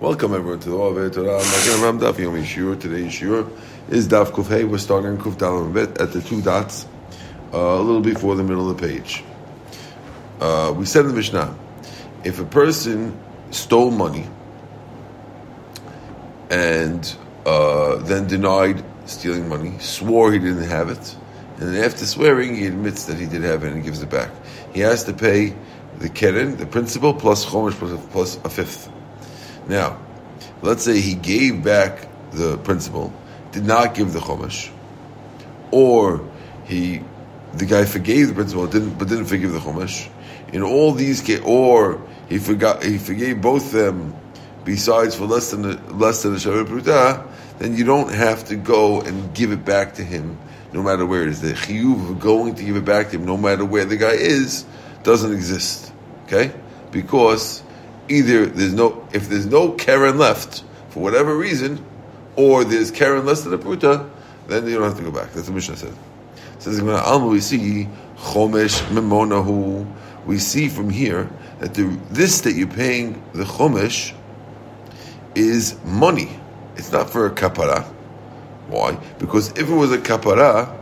Welcome everyone to the Ove Torah Magen Ram Daf Yomi Shiur. Today's Shiur is Daf Kuf Hey. We're starting Kuf Dalet Bet at the two dots, uh, a little before the middle of the page. Uh, we said in the Mishnah, if a person stole money and uh, then denied stealing money, swore he didn't have it, and then after swearing he admits that he did have it and gives it back, he has to pay the keren, the principal, plus chomesh plus, plus a fifth. Now, let's say he gave back the principal, did not give the chumash, or he, the guy forgave the principal, didn't but didn't forgive the chumash. In all these cases, or he forgot, he forgave both them. Besides, for less than a, less than a shaveh pruta, then you don't have to go and give it back to him, no matter where it is. The chiyuv of going to give it back to him, no matter where the guy is, doesn't exist. Okay, because either there's no if there's no keren left for whatever reason, or there's keren less than a pruta, then you don't have to go back. That's what Mishnah said. Says we see chomesh memonahu. We see from here that the this that you're paying the chomesh is money. It's not for a kapara. Why? Because if it was a kapara,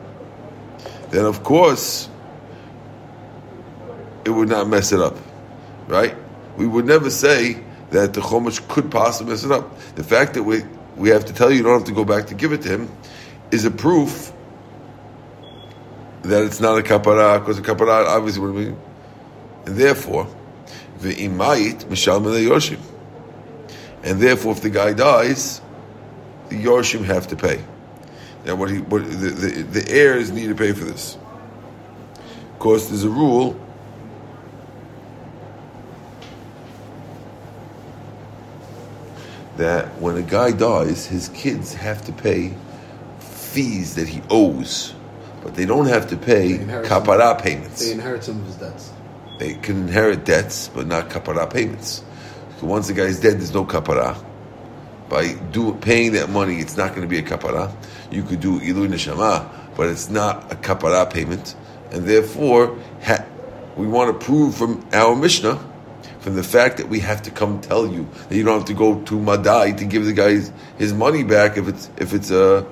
then of course it would not mess it up, right? We would never say that the Chumash could possibly mess it up. The fact that we, we have to tell you you don't have to go back to give it to him is a proof that it's not a kapara, because a kapara obviously would be. And therefore, the imayit mishal yorshim. And therefore, if the guy dies, the yorshim have to pay. Now, what he, what the, the, the heirs need to pay for this. Of course, there's a rule that when a guy dies, his kids have to pay fees that he owes, but they don't have to pay kapara some, payments. They inherit some of his debts. They can inherit debts, but not kapara payments. So once the guy is dead, there's no kapara. By do, paying that money, it's not going to be a kapara. You could do ilu neshama, but it's not a kapara payment, and therefore ha, we want to prove from our Mishnah from the fact that we have to come tell you that you don't have to go to Madai to give the guy his, his money back if it's if it's a,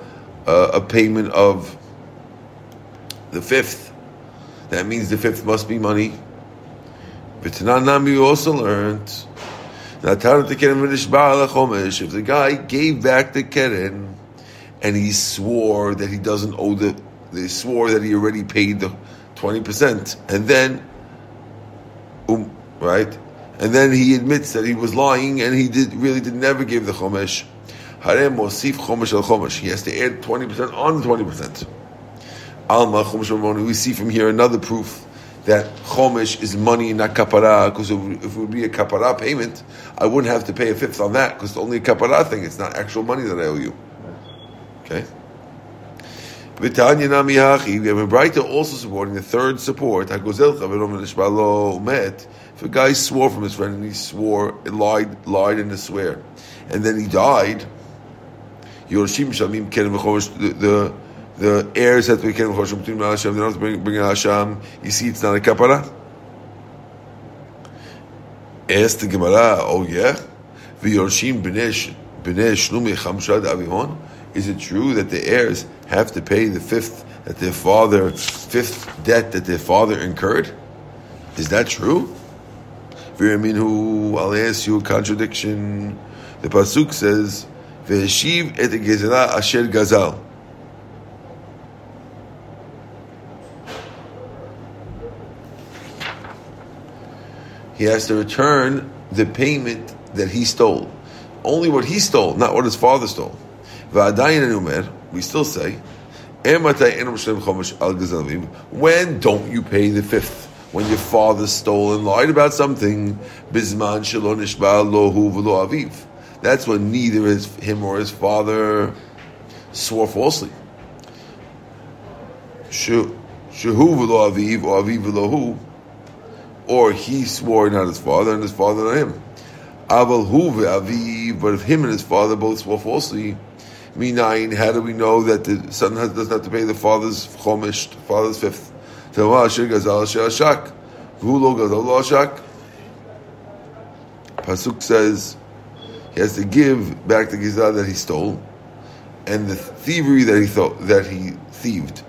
a, a payment of the fifth. That means the fifth must be money. But we also learned if the guy gave back the keren and he swore that he doesn't owe the, they swore that he already paid the twenty percent, and then, um, right, and then he admits that he was lying and he did really did never give the chomesh. Harem mosif chomesh al chomesh. He has to add twenty percent on twenty percent. Alma chomesh We see from here another proof that chomesh is money, not kapara. Because if it would be a kapara payment, I wouldn't have to pay a fifth on that because it's only a kapara thing. It's not actual money that I owe you. Okay. V'tanya nami hachi. We have a Braita also supporting the third support. Hagozel chaverom v'nishbalo met. If a guy swore from his friend and he swore, lied, lied in a swear, and then he died, Yorshim Shamim Ken the, the the heirs have to be Ken V'chosh between Hashem. They don't have to bring, bring Hashem. You see, it's not a kapara. Ask the Gemara. Oh yeah, V'yorshim b'nei b'nei shlumi chamshad avihon. Is it true that the heirs have to pay the fifth that their father, fifth debt that their father incurred? Is that true? I'll ask you a contradiction. The pasuk says, "Ve'eshiv et gezerah asher gazal." He has to return the payment that he stole. Only what he stole, not what his father stole. We still say, when don't you pay the fifth? When your father stole and lied about something, lohu. That's when neither his, him or his father swore falsely. Or or he swore not his father and his father not him. Hu but if him and his father both swore falsely, Minayin, how do we know that the son doesn't have to pay the father's chomesh, father's fifth? Pasuk says he has to give back the gizah that he stole, and the thievery that he thought that he thieved.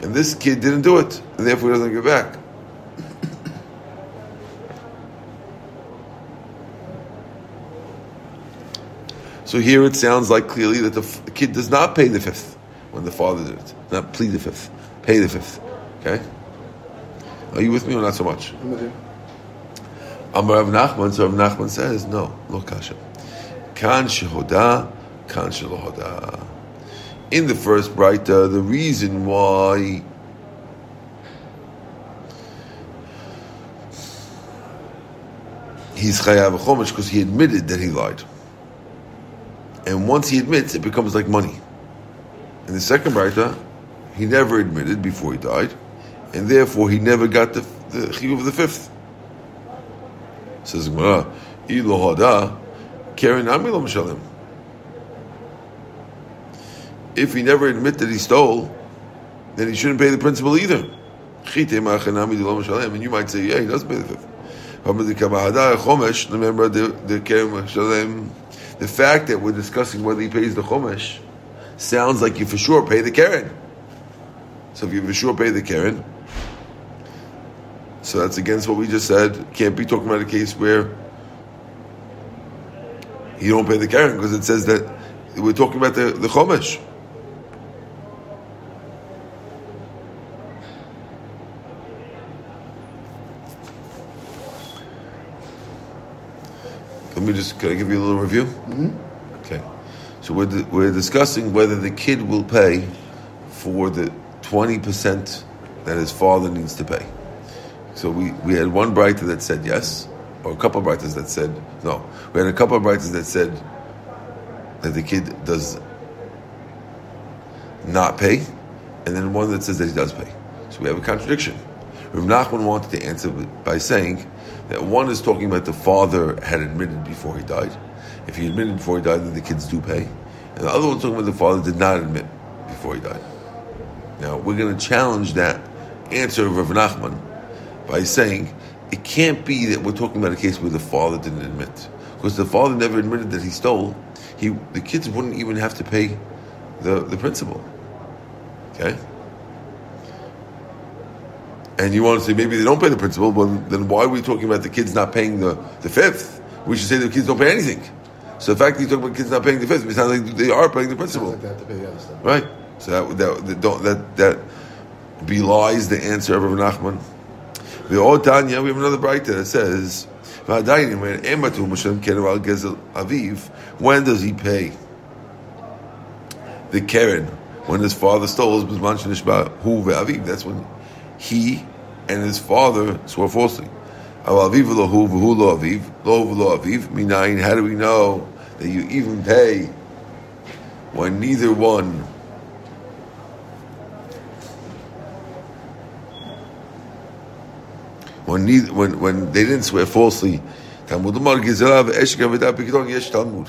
And this kid didn't do it, and therefore he doesn't give back. So here it sounds like clearly that the, f- the kid does not pay the fifth when the father did it. Not plead the fifth, pay the fifth. Okay? Are you with me or not so much? I'm with you. Amar Rav Nachman, so Rav Nachman says, no, lo kasha. Kan shehoda, kan shelohoda. In the first Braita, the reason why he's chayav a because he admitted that he lied. And once he admits, it becomes like money. In the second Braita, he never admitted before he died, and therefore he never got the the chiyuv of the fifth. Says Gemara, "Ilo hada, keren ami lo mishalim." If he never admit that he stole, then he shouldn't pay the principal either. And you might say, "Yeah, he does pay the fifth." Remember the keren mishalim. The fact that we're discussing whether he pays the chomesh sounds like you for sure pay the keren. So if you for sure pay the keren, so that's against what we just said. Can't be talking about a case where you don't pay the keren because it says that we're talking about the, the chomesh. Me just can I give you a little review? Mm-hmm. Okay. So we're, di- we're discussing whether the kid will pay for the 20% that his father needs to pay. So we, we had one Braita that said yes, or a couple of Braitas that said no. We had a couple of Braitas that said that the kid does not pay, and then one that says that he does pay. So we have a contradiction. Rav Nachman wanted to answer by saying that one is talking about the father had admitted before he died. If he admitted before he died, then the kids do pay. And the other one's talking about the father did not admit before he died. Now, we're going to challenge that answer of Rav Nachman by saying it can't be that we're talking about a case where the father didn't admit. Because the father never admitted that he stole, he, the kids wouldn't even have to pay the, the principal. Okay? And you want to say maybe they don't pay the principal, but then why are we talking about the kids not paying the, the fifth? We should say the kids don't pay anything. So the fact that you talk about kids not paying the fifth, it sounds like they are paying the principal. Like they have to pay the other stuff. Right. So that that that, don't, that, that belies the answer of Rav Nachman. The old Tanya, we have another Braita that says, when ematu Moshe keren al gezel aviv, when does he pay the keren? When his father stole his bizman shenishba hu ve'aviv. That's when he and his father swore falsely. How do we know that you even pay when neither one when neither, when when they didn't swear falsely. Talmud Umar Gizela ve'eshek avedah pikadon yesh Talmud.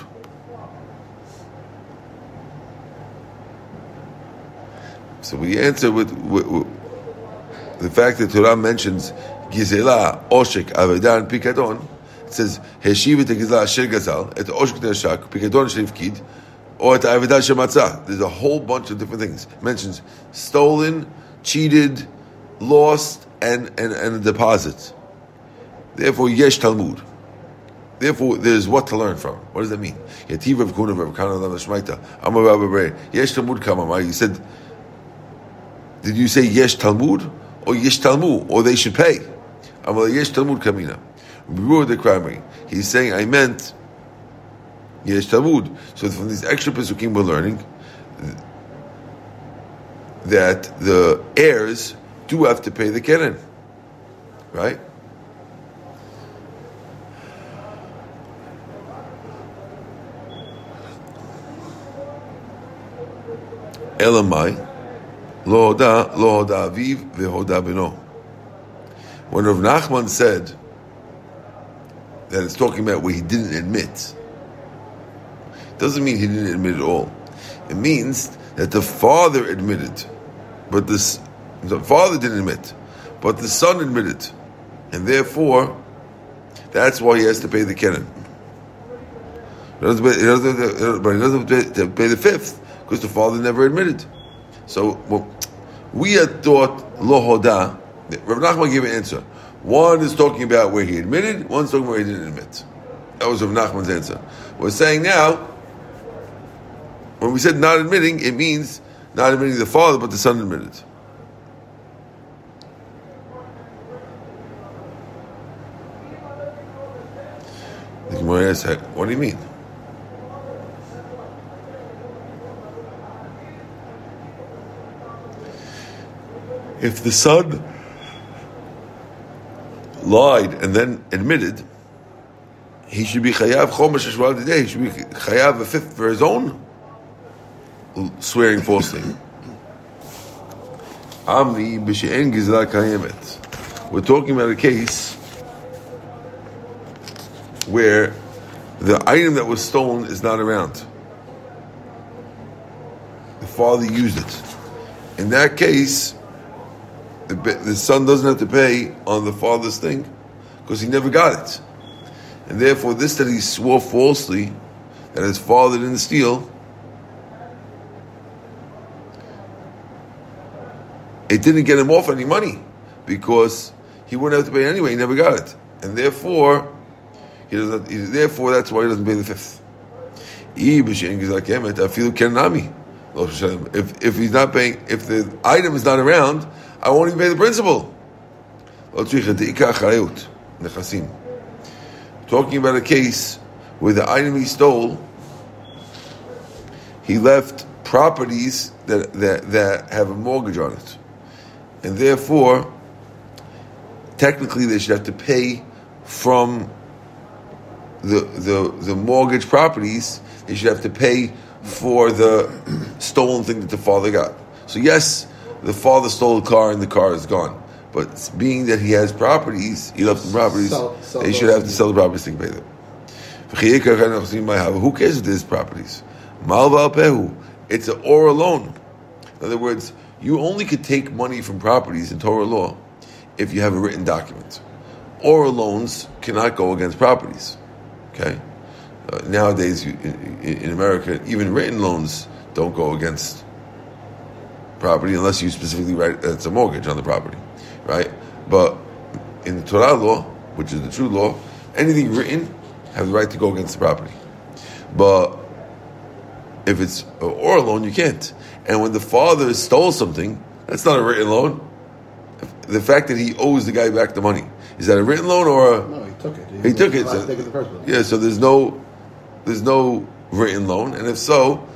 So we answer with, with, with the fact that Torah mentions Gizela, Oshek, Avedah, and Pikadon. It says Heshiv et Gizela Asher Gazal, et Oshek Neshak, Pikadon Shrifkid, or et Avedah Shematzah. There's a whole bunch of different things. It mentions stolen, cheated, lost, and, and, and a deposit. Therefore, Yesh Talmud. Therefore, there's what to learn from. What does that mean? Yativ Rav Kuna Rav Kana Lam Shmaita. Rabbi. Yesh Talmud Kamamai. You said, did you say Yesh Talmud or Yesh Talmud or they should pay? Amar Yesh Talmud Kamina. The Kramri. He's saying I meant Yesh Talmud. So from these extra pesukim we're learning that the heirs do have to pay the keren, right? Elamai, lo hoda, lo hoda aviv, vehoda beno. When Rav Nachman said that it's talking about where he didn't admit, doesn't mean he didn't admit at all. It means that the father admitted, but this, the father didn't admit, but the son admitted, and therefore, that's why he has to pay the doesn't, but he doesn't have to pay the fifth because the father never admitted. So well, we had thought lo hoda. Rav Nachman gave an answer. One is talking about where he admitted. One's talking about where he didn't admit. That was Rav Nachman's answer. We're saying now, when we said not admitting, it means not admitting the father, but the son admitted. The Gemara asks, what do you mean? If the son lied and then admitted, he should be chayav chomesh sheshval today. He should be chayav a fifth for his own swearing falsely. Amri b'she'en gizla kayemet. We're talking about a case where the item that was stolen is not around. The father used it. In that case, the son doesn't have to pay on the father's thing because he never got it. And therefore, this that he swore falsely that his father didn't steal, it didn't get him off any money because he wouldn't have to pay anyway. He never got it, and therefore, he doesn't. He, therefore, that's why he doesn't pay the fifth. If if he's not paying, if the item is not around, I won't even pay the principal. Talking about a case where the item he stole, he left properties that, that, that have a mortgage on it. And therefore, technically they should have to pay from the, the, the mortgage properties, they should have to pay for the stolen thing that the father got. So yes, the father stole a car and the car is gone. But being that he has properties, he left the properties, sell, sell they should have to sell the properties to pay them. Who cares if there's properties? It's an oral loan. In other words, you only could take money from properties in Torah law if you have a written document. Oral loans cannot go against properties. Okay? Uh, nowadays, you, in, in America, even written loans don't go against property unless you specifically write uh, it's a mortgage on the property, right? But in the Torah law, which is the true law, anything written have the right to go against the property. But if it's an oral loan, you can't. And when the father stole something, that's not a written loan. The fact that he owes the guy back the money is that a written loan or a, no? He took it. He, he took it. So, yeah, so there's no there's no written loan, and if so,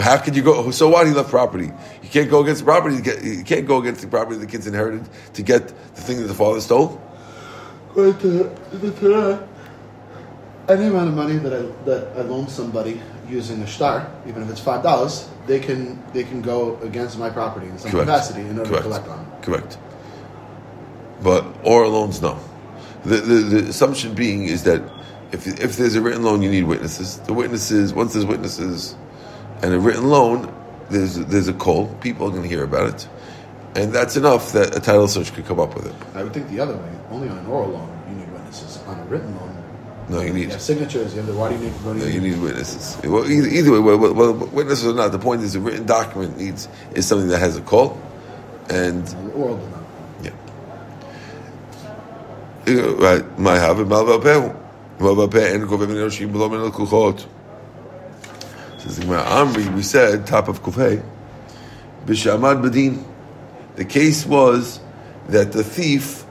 how could you go? So what? He left property. You can't go against the property. You can't go against the property the kids inherited to get the thing that the father stole. But any amount of money that I that I loan somebody using a star, even if it's five dollars, they can they can go against my property in some Correct. capacity in order Correct. to collect on. It. Correct. But oral loans, no. The, the, the assumption being is that if if there's a written loan, you need witnesses. The witnesses, once there's witnesses, and a written loan, there's there's a call. People are going to hear about it, and that's enough that a title search could come up with it. I would think the other way. Only on an oral loan, you need witnesses. On a written loan, no, you need yeah, signatures. You have the, why do you need? no, you need witnesses. Well, either, either way, well, well, witnesses or not, the point is a written document needs is something that has a call, and oral Yeah. Right. My have it. Malva peh. Malva peh. En kovem enoshim below men kuchot. Says Amri, we said, top of Kufay, Bishamad Badin. The case was that the thief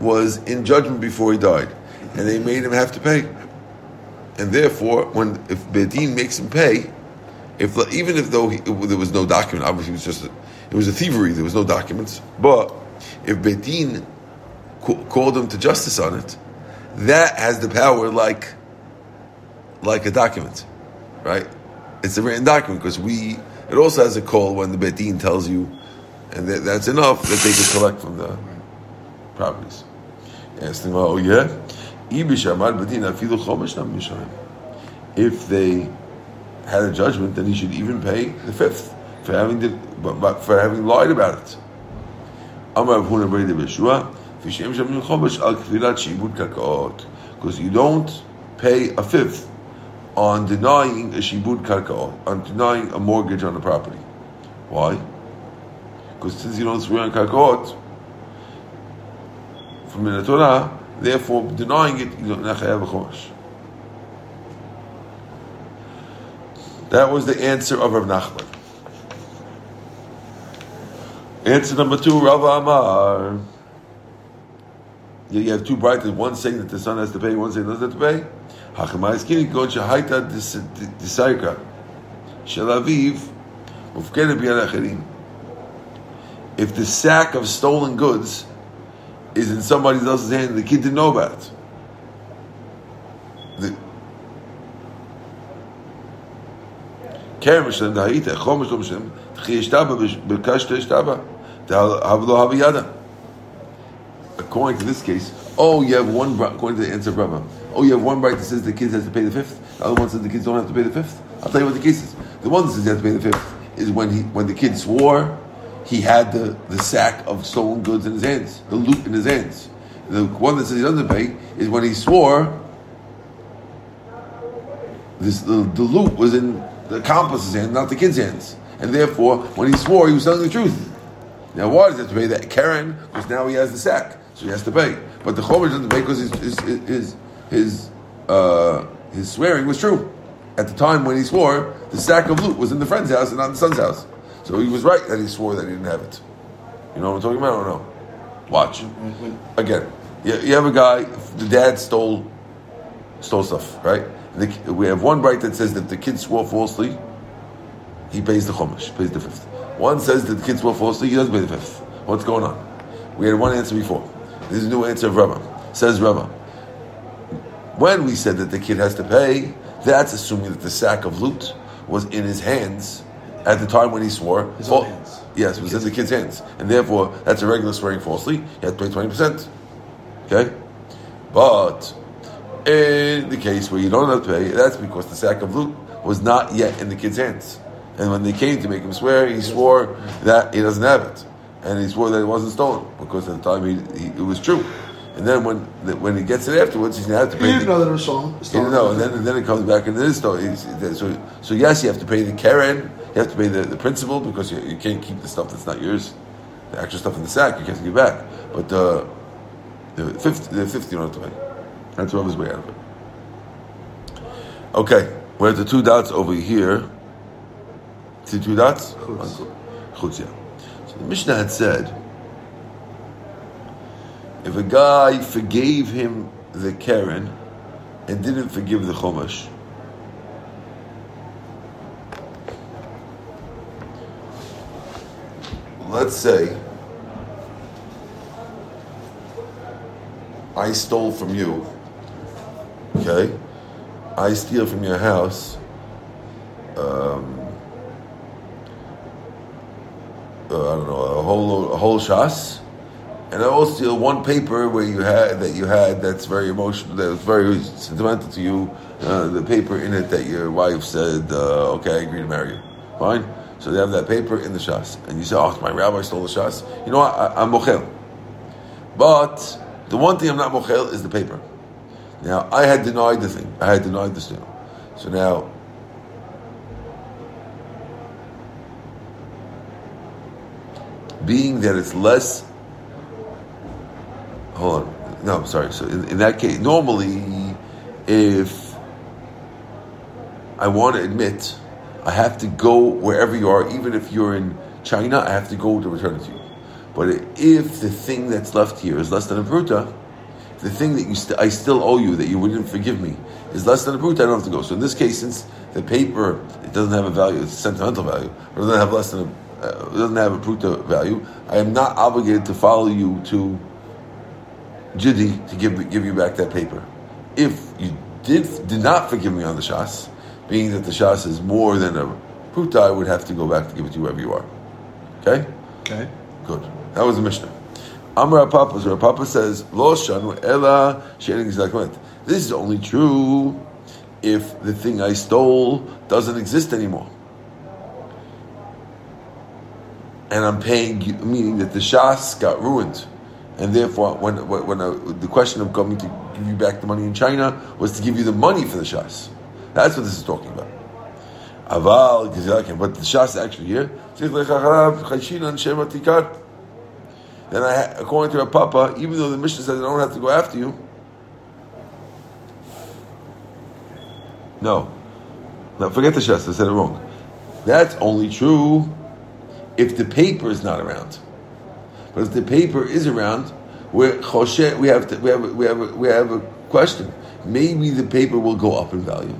was in judgment before he died, and they made him have to pay. And therefore, when if Bedin makes him pay, if even if though he, there was no document, obviously it was just a, it was a thievery. There was no documents, but if Bedin called him to justice on it, that has the power like like a document, right? It's a written document because we. It also has a call when the Betin tells you, and that, that's enough that they can collect from the properties. Asking, oh yeah, if they had a judgment, then he should even pay the fifth for having the, but, for having lied about it. Because you don't pay a fifth on denying a shibud karka, on denying a mortgage on the property. Why? Because since you don't swear on karkaot from the Torah, therefore denying it, you don't have a chosh. That was the answer of Rav Nachman. Answer number two, Rav Amar. You have two bright, one saying that the son has to pay, one saying doesn't have to pay. If the sack of stolen goods is in somebody else's hand, the kid didn't know about it. The, According to this case, oh, you have one, according to the answer of oh, you have one right that says the kids has to pay the fifth, the other one says the kids don't have to pay the fifth. I'll tell you what the case is. The one that says he has to pay the fifth is when he, when the kid swore, he had the, the sack of stolen goods in his hands, the loot in his hands. The one that says he doesn't pay is when he swore, this, the, the loot was in the accomplice's hand, not the kid's hands. And therefore, when he swore, he was telling the truth. Now, why does he have to pay that? keren, because now he has the sack, so he has to pay. But the Chomer doesn't pay because his his his his, uh, his swearing was true. At the time when he swore, the sack of loot was in the friend's house and not in the son's house. So he was right that he swore that he didn't have it. You know what I'm talking about or no? Watch. Again, you, have a guy, the dad stole stole stuff, right? the, we have one right that says that the kid swore falsely, he pays the chumash, pays the fifth. One says that the kid swore falsely, he doesn't pay the fifth. What's going on? We had one answer before. This is a new answer of Rava. Says Rava. When we said that the kid has to pay, that's assuming that the sack of loot was in his hands at the time when he swore. His own hands. Yes, it was in the kid's hands. And therefore, that's a regular swearing falsely. He had to pay 20%. Okay? But in the case where you don't have to pay, that's because the sack of loot was not yet in the kid's hands. And when they came to make him swear, he swore that he doesn't have it. And he swore that it wasn't stolen because at the time he, he, it was true. And then when when he gets it afterwards, he's going to have to pay. He didn't the, know that it was stolen. He didn't know, and then, and then it comes back and it is stolen. So, so yes, you have to pay the keren, you have to pay the, the principal because you, you can't keep the stuff that's not yours, the extra stuff in the sack, you can't give back. But uh, the 50, the 50 you don't have to pay. That's whoever's way out of it. Okay, we're the two dots over here. See two dots? Chutz. Chutz, yeah. So the Mishnah had said, if a guy forgave him the keren and didn't forgive the Chumash, let's say I stole from you, okay? I steal from your house um, uh, I don't know a whole a whole shas, and I also one paper where you had that you had that's very emotional, that was very sentimental to you. Uh, the paper in it that your wife said, uh, "Okay, I agree to marry you." Fine. So they have that paper in the shas, and you say, "Oh, my rabbi stole the shas." You know what? I, I'm mochel, but the one thing I'm not mochel is the paper. Now, I had denied the thing. I had denied the sin. So now, being that it's less, hold on. No, I'm sorry. So in, in that case, normally, if I want to admit, I have to go wherever you are, even if you're in China, I have to go to return it to you. But if the thing that's left here is less than a pruta, the thing that you st- I still owe you that you wouldn't forgive me is less than a pruta, I don't have to go. So in this case, since the paper it doesn't have a value, it's a sentimental value, or doesn't have less than a uh, doesn't have a pruta value, I am not obligated to follow you to Jiddi to give give you back that paper. If you did did not forgive me on the shas, being that the shas is more than a pruta, I would have to go back to give it to you wherever you are. Okay. Okay. Good. That was the Mishnah. Amar Papa, so Papa says, Lo shanu ella This is only true if the thing I stole doesn't exist anymore. And I'm paying, meaning that the shas got ruined. And therefore, when, when I, uh, the question of coming to give you back the money in China was to give you the money for the shas. That's what this is talking about. Aval, but the Shas actually here. Then I, according to our Papa, even though the Mishnah says I don't have to go after you, no, now forget the Shas. I said it wrong. That's only true if the paper is not around. But if the paper is around, we're we have to, we have we have a, we have a question. Maybe the paper will go up in value,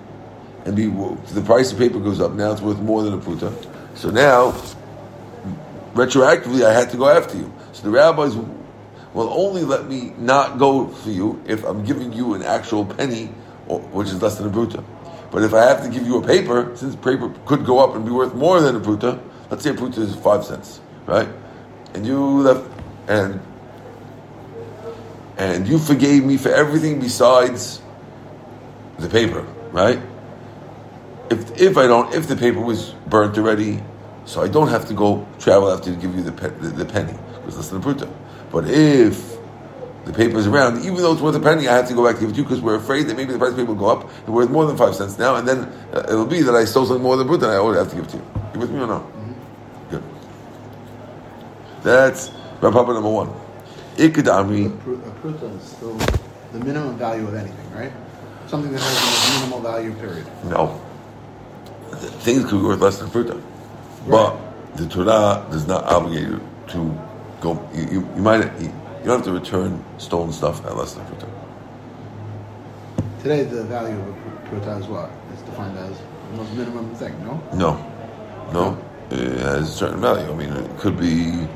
and be the price of paper goes up. Now it's worth more than a pruta. So now, retroactively, I had to go after you. So the rabbis will only let me not go for you if I'm giving you an actual penny, or, which is less than a pruta. But if I have to give you a paper, since paper could go up and be worth more than a pruta, let's say a pruta is five cents, right? And you left, and and you forgave me for everything besides the paper, right? If if I don't, if the paper was burnt already, so I don't have to go travel after to give you the, pe- the, the penny because that's the pruta. But if the paper is around, even though it's worth a penny, I have to go back to give it to you because we're afraid that maybe the price of paper will go up and worth more than five cents now, and then uh, it'll be that I stole something more than pruta and I already have to give it to you. You with me or no? That's Rav Papa number one. Ikadami. A pruta is still the minimum value of anything, right? Something that has a minimal value, period. No. Things could be worth less than pruta. Right. But the Torah does not obligate you to go. You, you, you might you, you, don't have to return stolen stuff at less than pruta. Today, the value of a pruta is what? It's defined as the most minimum thing. No. No, no. It has a certain value. I mean, it could be.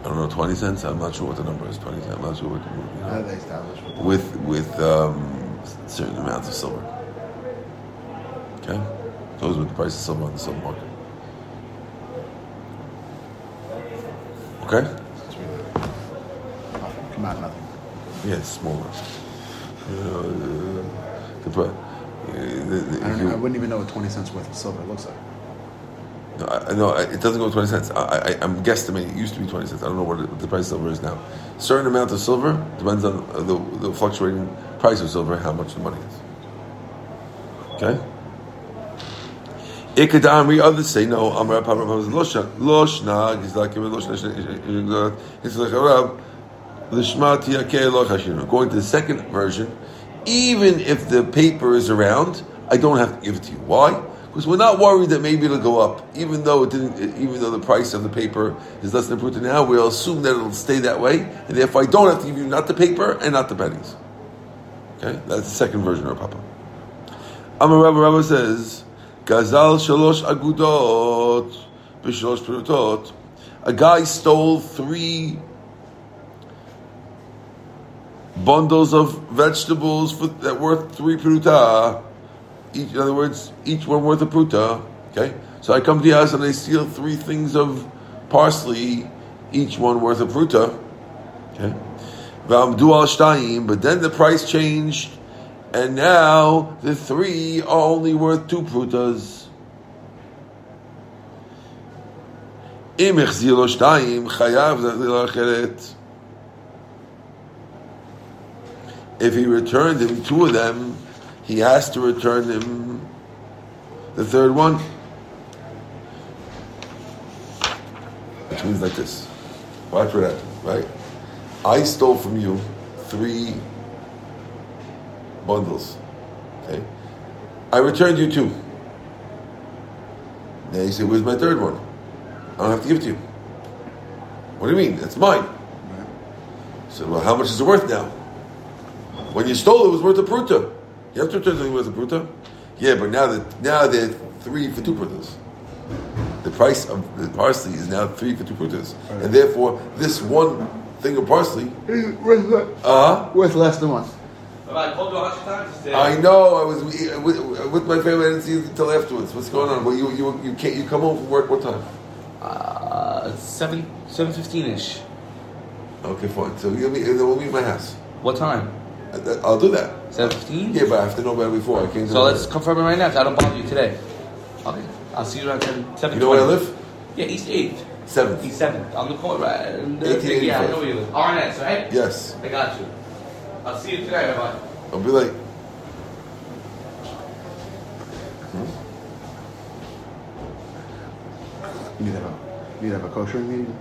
I don't know, twenty cents. I'm not sure what the number is. Twenty cents. I'm not sure what. You know, How they establish with with um, certain amounts of silver. Okay, those with the price of silver on the silver market. Okay? Come out nothing. Yeah, smaller. You know, the, the, the, I, you, I, wouldn't even know what 20 cents worth of silver looks like. No, I, no, it doesn't go 20 cents. I, am guesstimating it used to be 20 cents. I don't know what, the price of silver is now. Certain amount of silver depends on the, the fluctuating price of silver, how much the money is. Okay? Ikadamri, others say no. Amar Papa was Loshna. Loshna, like Loshna. He's like Rab. Lishma Tiyake Lochashinu. Going to the second version, even if the paper is around, I don't have to give it to you. Why? Because we're not worried that maybe it'll go up, even though it didn't. Even though the price of the paper is less than put now, we'll assume that it'll stay that way, and therefore I don't have to give you not the paper and not the pennies. Okay, that's the second version of Papa. Amar Rabba Rabba says. Gazal shalosh agudot b'shalosh perutot. A guy stole three bundles of vegetables for, that worth three pruta. Each, in other words, each one worth a pruta. Okay, so I come to the house and I steal three things of parsley, each one worth a pruta. Okay, but then the price changed and now the three are only worth two prutas. If he returned him two of them, he has to return him the third one. Which means like this. Watch what happened, right? I stole from you three bundles. Okay? I returned you two. Now you say, where's my third one? I don't have to give it to you. What do you mean? It's mine. Said, well, how much is it worth now? When you stole it, it was worth a pruta. You have to return something worth a pruta? Yeah, but now that now they're three for two prutas. The price of the parsley is now three for two prutas. Right. And therefore, this one thing of parsley... Worth, uh, worth less than one. I called you a hundred times. I know. I was with, with, my family. I didn't see you until afterwards. What's going on? Well, you you you can't. You come home from work. What time? Uh, seven seven fifteen ish. Okay, fine. So you'll meet. Then we'll meet at my house. What time? Uh, I'll do that. Seven fifteen. Yeah, but I have to know about it before. I can't. So let's confirm it right now. Cause I don't bother you today. Okay. I'll see you around seven. You know where I live? Yeah, East Eighth. Seventh. East Seventh. On the corner, right? Yeah, I know where you live. RNS, right? Yes. I got you. I'll see you today. Bye. I'll be like, You need to have a, you need to have a kosher meeting.